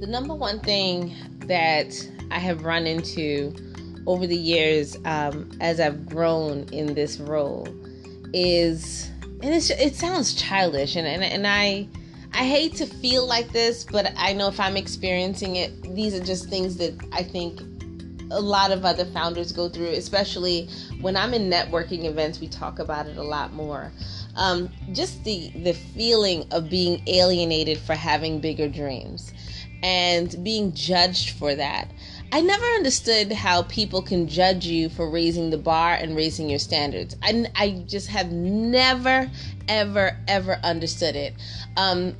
the number one thing that I have run into over the years um, as I've grown in this role is, and it sounds childish, and, and, and I. I hate to feel like this, but I know if I'm experiencing it, these are just things that I think a lot of other founders go through, especially when I'm in networking events, we talk about it a lot more. Um, just the the feeling of being alienated for having bigger dreams and being judged for that. I never understood how people can judge you for raising the bar and raising your standards. I, I just have never, ever, ever understood it. Um,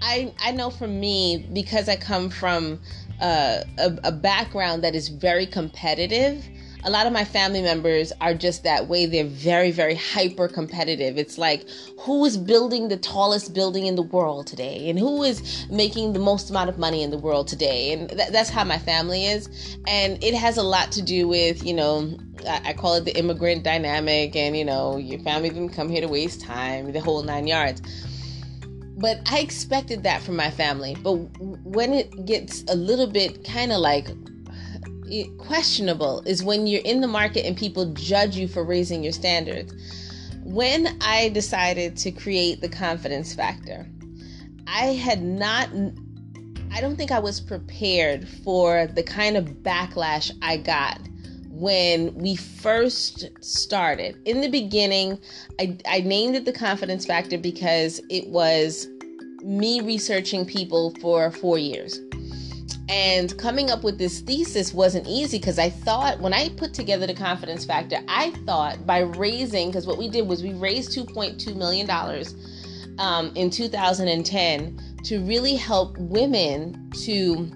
I, I know for me, because I come from uh, a, a background that is very competitive, a lot of my family members are just that way. They're very, very hyper competitive. It's like who is building the tallest building in the world today and who is making the most amount of money in the world today. And th- that's how my family is. And it has a lot to do with, you know, I, I call it the immigrant dynamic and, you know, your family didn't come here to waste time, the whole nine yards but I expected that from my family. But when it gets a little bit kind of like questionable is when you're in the market and people judge you for raising your standards. When I decided to create the confidence factor, I had not I don't think I was prepared for the kind of backlash I got when we first started. In the beginning, I, I named it the confidence factor because it was me researching people for four years. And coming up with this thesis wasn't easy because I thought when I put together the confidence factor, I thought by raising, because what we did was we raised $2.2 million um, in 2010 to really help women to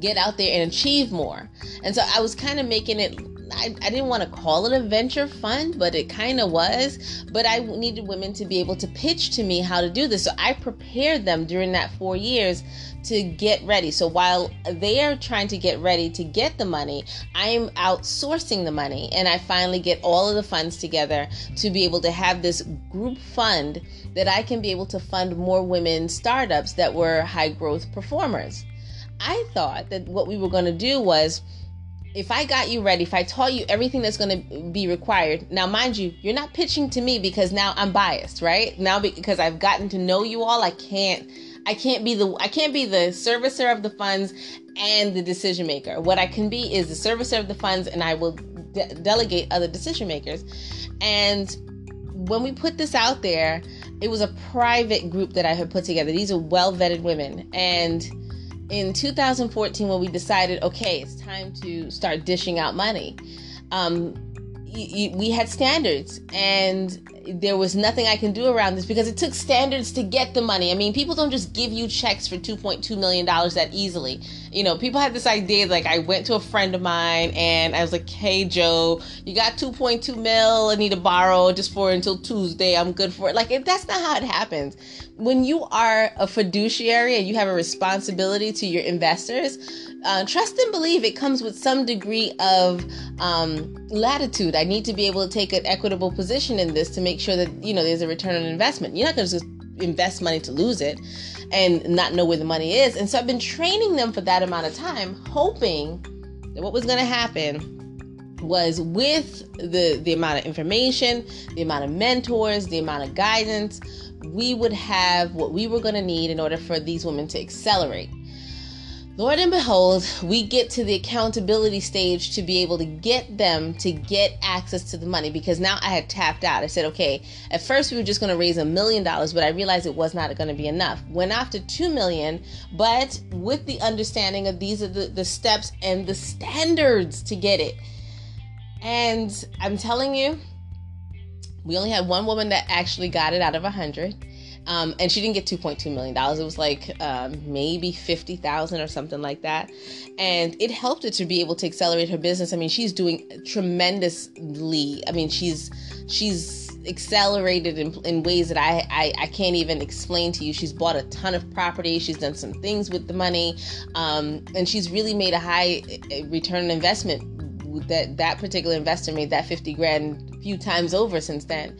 get out there and achieve more. And so I was kind of making it I, I didn't want to call it a venture fund, but it kind of was. But I needed women to be able to pitch to me how to do this. So I prepared them during that four years to get ready. So while they are trying to get ready to get the money, I'm outsourcing the money. And I finally get all of the funds together to be able to have this group fund that I can be able to fund more women startups that were high growth performers. I thought that what we were going to do was if I got you ready, if I taught you everything that's going to be required, now mind you, you're not pitching to me because now I'm biased, right? Now because I've gotten to know you all, I can't I can't be the I can't be the servicer of the funds and the decision maker. What I can be is the servicer of the funds and I will de- delegate other decision makers. And when we put this out there, it was a private group that I had put together. These are well vetted women and in 2014 when we decided okay it's time to start dishing out money. Um, we had standards and there was nothing i can do around this because it took standards to get the money. I mean people don't just give you checks for 2.2 million dollars that easily. You know people had this idea like i went to a friend of mine and i was like hey joe you got 2.2 mil i need to borrow just for until tuesday. I'm good for it. Like that's not how it happens. When you are a fiduciary and you have a responsibility to your investors, uh, trust and believe it comes with some degree of um, latitude. I need to be able to take an equitable position in this to make sure that you know there's a return on investment. You're not going to just invest money to lose it and not know where the money is. And so I've been training them for that amount of time, hoping that what was going to happen was with the the amount of information, the amount of mentors, the amount of guidance we would have what we were going to need in order for these women to accelerate. Lord and behold, we get to the accountability stage to be able to get them to get access to the money because now I had tapped out. I said, okay, at first we were just going to raise a million dollars, but I realized it was not going to be enough. Went after two million, but with the understanding of these are the, the steps and the standards to get it. And I'm telling you, we only had one woman that actually got it out of a hundred. Um, and she didn't get 2.2 million dollars. It was like um, maybe 50,000 or something like that, and it helped her to be able to accelerate her business. I mean, she's doing tremendously. I mean, she's she's accelerated in, in ways that I, I, I can't even explain to you. She's bought a ton of property. She's done some things with the money, um, and she's really made a high eh, return on investment. That that particular investor made that 50 grand few times over since then.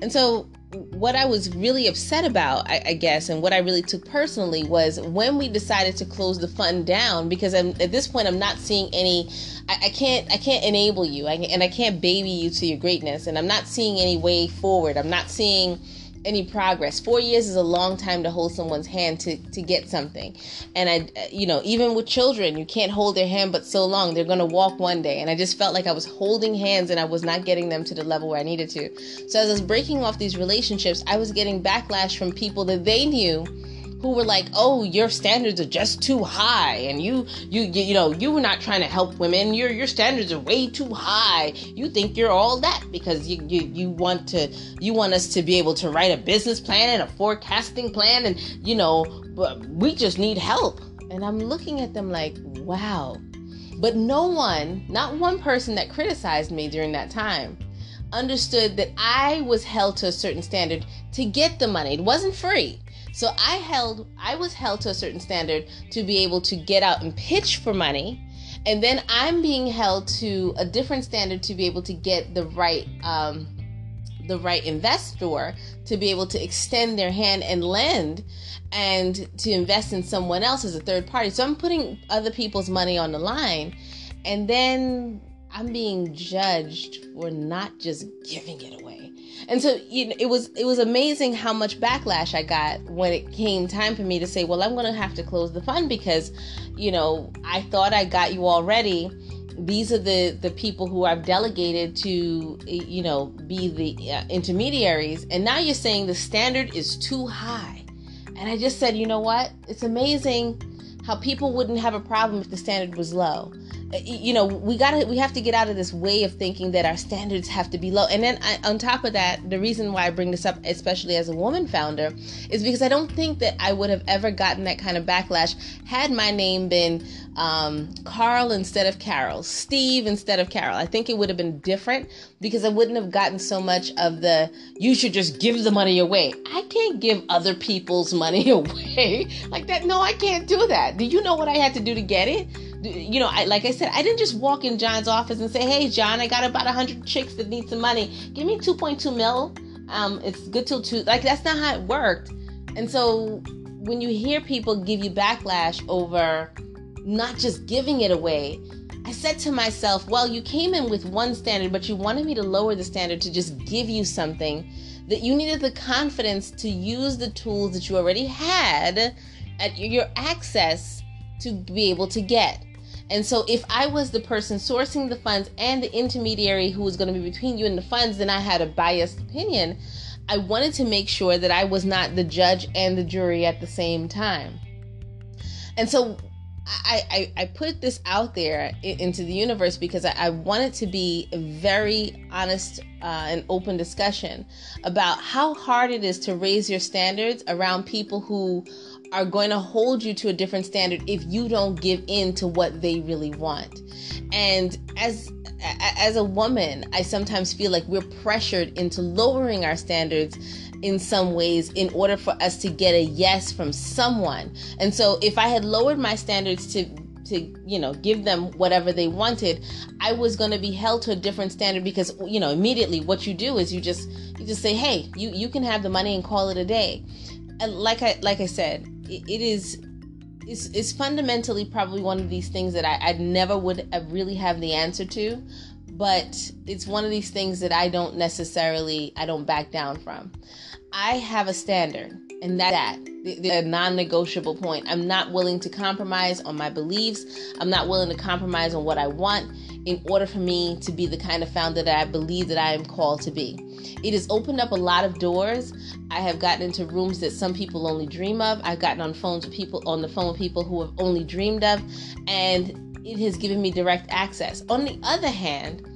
And so what I was really upset about, I, I, guess, and what I really took personally was when we decided to close the fund down because I'm, at this point I'm not seeing any. I, I can't I can't enable you, I, and I can't baby you to your greatness, and I'm not seeing any way forward. I'm not seeing any progress. Four years is a long time to hold someone's hand to, to get something. And I, you know, even with children, you can't hold their hand but so long. They're going to walk one day. And I just felt like I was holding hands and I was not getting them to the level where I needed to. So as I was breaking off these relationships, I was getting backlash from people that they knew who were like, "Oh, your standards are just too high, and you, you, you, you know, you were not trying to help women. Your your standards are way too high. You think you're all that because you you you want to you want us to be able to write a business plan and a forecasting plan, and you know, but we just need help." And I'm looking at them like, "Wow." But no one, not one person that criticized me during that time, understood that I was held to a certain standard to get the money. It wasn't free. So I held I was held to a certain standard to be able to get out and pitch for money. And then I'm being held to a different standard to be able to get the right um, the right investor to be able to extend their hand and lend and to invest in someone else as a third party. So I'm putting other people's money on the line and then I'm being judged for not just giving it away. And so you know, it was it was amazing how much backlash I got when it came time for me to say, well, I'm going to have to close the fund because, you know, I thought I got you already. These are the the people who I've delegated to, you know, be the uh, intermediaries, and now you're saying the standard is too high. And I just said, you know what? It's amazing how people wouldn't have a problem if the standard was low you know we gotta we have to get out of this way of thinking that our standards have to be low. And then I, on top of that the reason why i bring this up especially as a woman founder is because i don't think that i would have ever gotten that kind of backlash had my name been um, carl instead of carol steve instead of carol. I think it would have been different because i wouldn't have gotten so much of the you should just give the money away. I can't give other people's money away. Like that no i can't do that. Do you know what i had to do to get it you know, I, like I said, I didn't just walk in John's office and say, "Hey, John, I got about hundred chicks that need some money. Give me two point two mil. Um, it's good till two. Like that's not how it worked. And so when you hear people give you backlash over not just giving it away, I said to myself, well, you came in with one standard, but you wanted me to lower the standard to just give you something that you needed the confidence to use the tools that you already had at your access to be able to get. And so if I was the person sourcing the funds and the intermediary who was going to be between you and the funds, then I had a biased opinion. I wanted to make sure that I was not the judge and the jury at the same time. And so I, I, I put this out there into the universe because I, I wanted to be a very honest uh, and open discussion about how hard it is to raise your standards around people who are going to hold you to a different standard if you don't give in to what they really want. And as as a woman, I sometimes feel like we're pressured into lowering our standards in some ways in order for us to get a yes from someone. And so if I had lowered my standards to to you know give them whatever they wanted i was going to be held to a different standard because you know immediately what you do is you just you just say hey you you can have the money and call it a day and like i like i said it is it's, it's fundamentally probably one of these things that I, I never would really have the answer to but it's one of these things that i don't necessarily i don't back down from. I have a standard and that the, the non-negotiable point. I'm not willing to compromise on my beliefs. I'm not willing to compromise on what i want in order for me to be the kind of founder that i believe that i am called to be it has opened up a lot of doors. I have gotten into rooms that some people only dream of. I've gotten on phones with people on the phone with people who have only dreamed of, and it has given me direct access. On the other hand,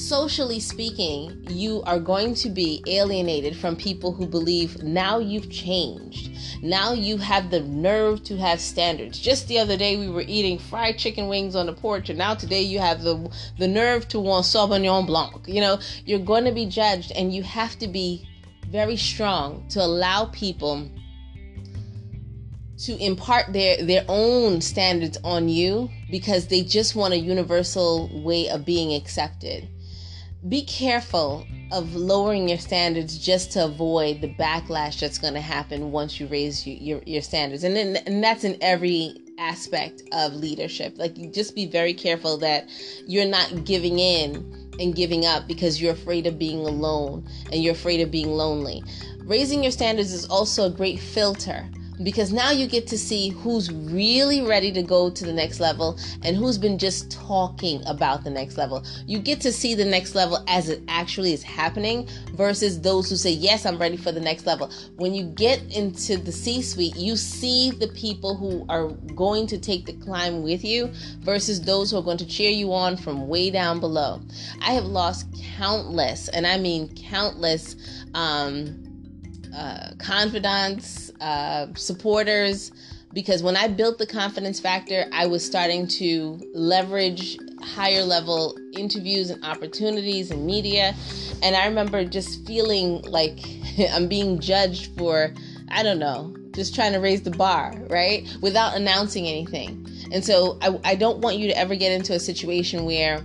socially speaking, you are going to be alienated from people who believe now you've changed. Now you have the nerve to have standards. Just the other day we were eating fried chicken wings on the porch, and now today you have the the nerve to want Sauvignon Blanc. You know, you're going to be judged, and you have to be very strong to allow people to impart their their own standards on you because they just want a universal way of being accepted be careful of lowering your standards just to avoid the backlash that's going to happen once you raise your, your, your standards. And then and that's in every aspect of leadership. Like just be very careful that you're not giving in and giving up because you're afraid of being alone and you're afraid of being lonely. Raising your standards is also a great filter because now you get to see who's really ready to go to the next level and who's been just talking about the next level. You get to see the next level as it actually is happening versus those who say, Yes, I'm ready for the next level. When you get into the C suite, you see the people who are going to take the climb with you versus those who are going to cheer you on from way down below. I have lost countless, and I mean countless. Um, uh, confidants, uh, supporters, because when I built the confidence factor, I was starting to leverage higher level interviews and opportunities and media. And I remember just feeling like I'm being judged for, I don't know, just trying to raise the bar, right? Without announcing anything. And so I, I don't want you to ever get into a situation where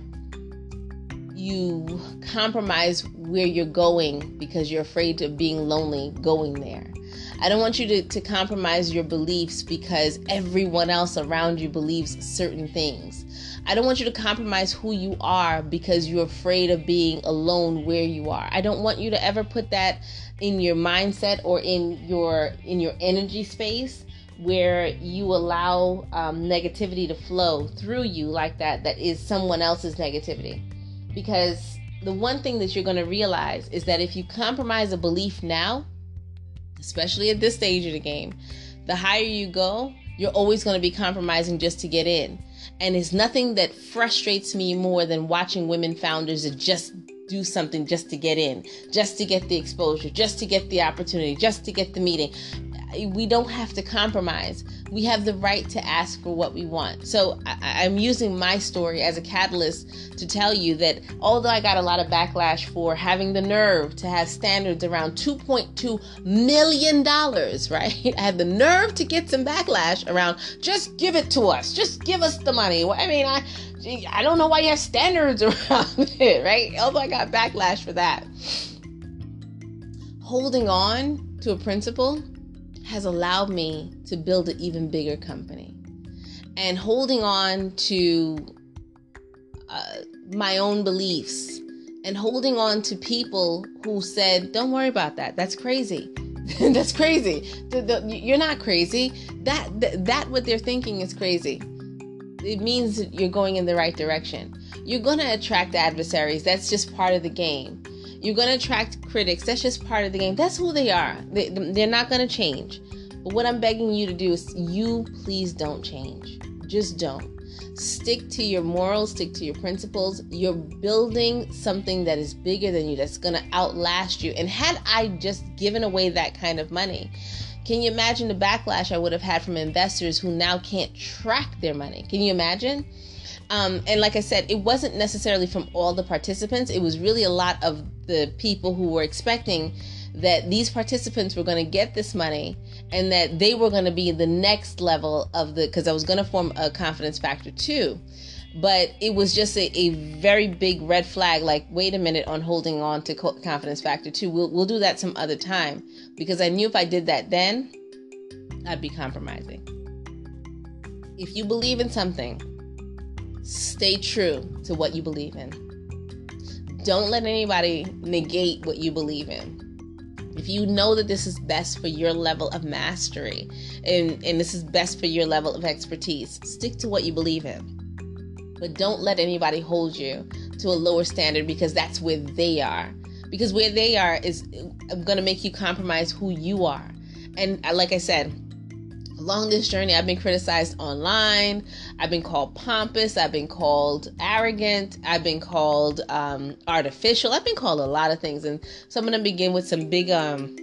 you compromise where you're going because you're afraid of being lonely going there. I don't want you to, to compromise your beliefs because everyone else around you believes certain things. I don't want you to compromise who you are because you're afraid of being alone where you are. I don't want you to ever put that in your mindset or in your in your energy space where you allow um, negativity to flow through you like that that is someone else's negativity because the one thing that you're going to realize is that if you compromise a belief now, especially at this stage of the game, the higher you go, you're always going to be compromising just to get in. And it's nothing that frustrates me more than watching women founders that just do something just to get in, just to get the exposure, just to get the opportunity, just to get the meeting we don't have to compromise. We have the right to ask for what we want. So I, am using my story as a catalyst to tell you that although I got a lot of backlash for having the nerve to have standards around $2.2 million, right? I had the nerve to get some backlash around just give it to us, just give us the money. I mean, I. I don't know why you have standards around it, right? Although I got backlash for that. Holding on to a principle has allowed me to build an even bigger company. And holding on to uh, my own beliefs and holding on to people who said, Don't worry about that. That's crazy. That's crazy. The, the, you're not crazy. That, that, that, what they're thinking is crazy. It means you're going in the right direction. You're going to attract adversaries. That's just part of the game. You're going to attract critics. That's just part of the game. That's who they are. They, they're not going to change. But what I'm begging you to do is you please don't change. Just don't. Stick to your morals, stick to your principles. You're building something that is bigger than you, that's going to outlast you. And had I just given away that kind of money, can you imagine the backlash I would have had from investors who now can't track their money? Can you imagine? Um, and like I said, it wasn't necessarily from all the participants. It was really a lot of the people who were expecting that these participants were going to get this money and that they were going to be the next level of the because I was going to form a confidence factor too. But it was just a, a very big red flag. Like, wait a minute on holding on to confidence factor two. We'll we'll do that some other time because I knew if I did that then, I'd be compromising. If you believe in something, stay true to what you believe in. Don't let anybody negate what you believe in. If you know that this is best for your level of mastery and, and this is best for your level of expertise, stick to what you believe in. But don't let anybody hold you to a lower standard because that's where they are. Because where they are is going to make you compromise who you are. And uh, like I said, along this journey, I've been criticized online. I've been called pompous. I've been called arrogant. I've been called um, artificial. I've been called a lot of things, and so I'm gonna begin with some big um,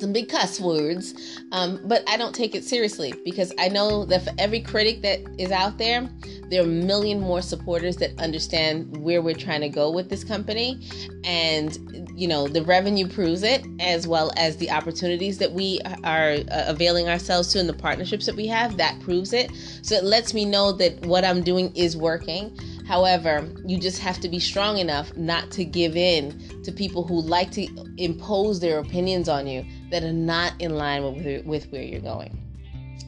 some big cuss words. Um, but I don't take it seriously because I know that for every critic that is out there, there are a million more supporters that understand where we're trying to go with this company. And, you know, the revenue proves it, as well as the opportunities that we are uh, availing ourselves to and the partnerships that we have, that proves it. So it lets me know that what I'm doing is working. However, you just have to be strong enough not to give in to people who like to impose their opinions on you that are not in line with, with where you're going.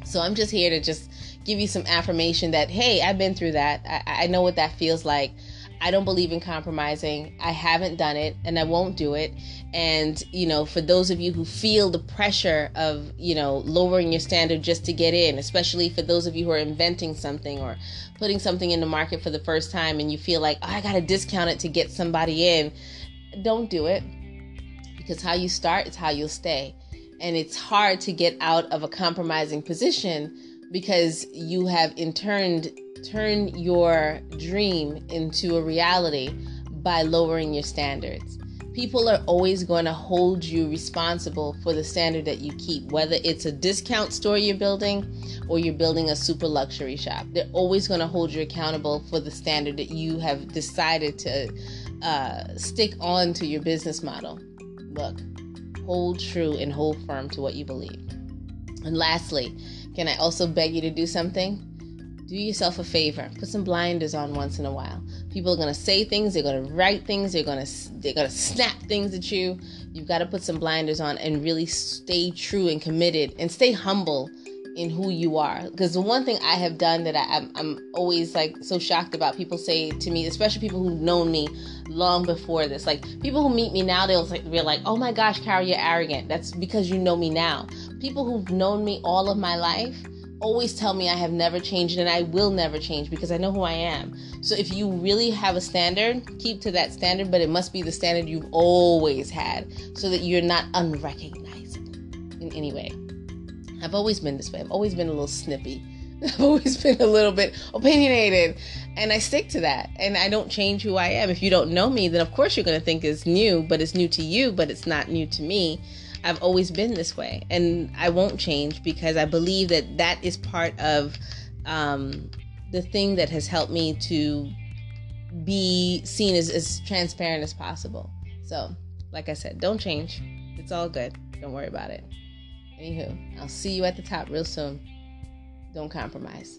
So I'm just here to just give you some affirmation that, hey, I've been through that. I, I know what that feels like. I don't believe in compromising. I haven't done it and I won't do it. And, you know, for those of you who feel the pressure of, you know, lowering your standard just to get in, especially for those of you who are inventing something or putting something in the market for the first time and you feel like, oh, I got to discount it to get somebody in, don't do it. Because how you start is how you'll stay. And it's hard to get out of a compromising position because you have in turn turned your dream into a reality by lowering your standards. People are always going to hold you responsible for the standard that you keep, whether it's a discount store you're building or you're building a super luxury shop. They're always going to hold you accountable for the standard that you have decided to uh, stick on to your business model. Look, hold true and hold firm to what you believe. And lastly, can I also beg you to do something? do yourself a favor put some blinders on once in a while people are to say things they're to write things they're to they're to snap things at you you've got to put some blinders on and really stay true and committed and stay humble in who you are because the one thing i have done that I, am I'm always like so shocked about people say to me especially people who've known me long before this like people who meet me now they'll be like oh my gosh carol you're arrogant that's because you know me now people who've known me all of my life always tell me I have never changed and I will never change because I know who I am. So if you really have a standard, keep to that standard, but it must be the standard you've always had so that you're not unrecognizable in any way. I've always been this way. I've always been a little snippy. I've always been a little bit opinionated and I stick to that and I don't change who I am. If you don't know me, then of course you're going to think it's new, but it's new to you, but it's not new to me. I've always been this way, and I won't change because I believe that that is part of um, the thing that has helped me to be seen as, as transparent as possible. So, like I said, don't change. It's all good. Don't worry about it. Anywho, I'll see you at the top real soon. Don't compromise.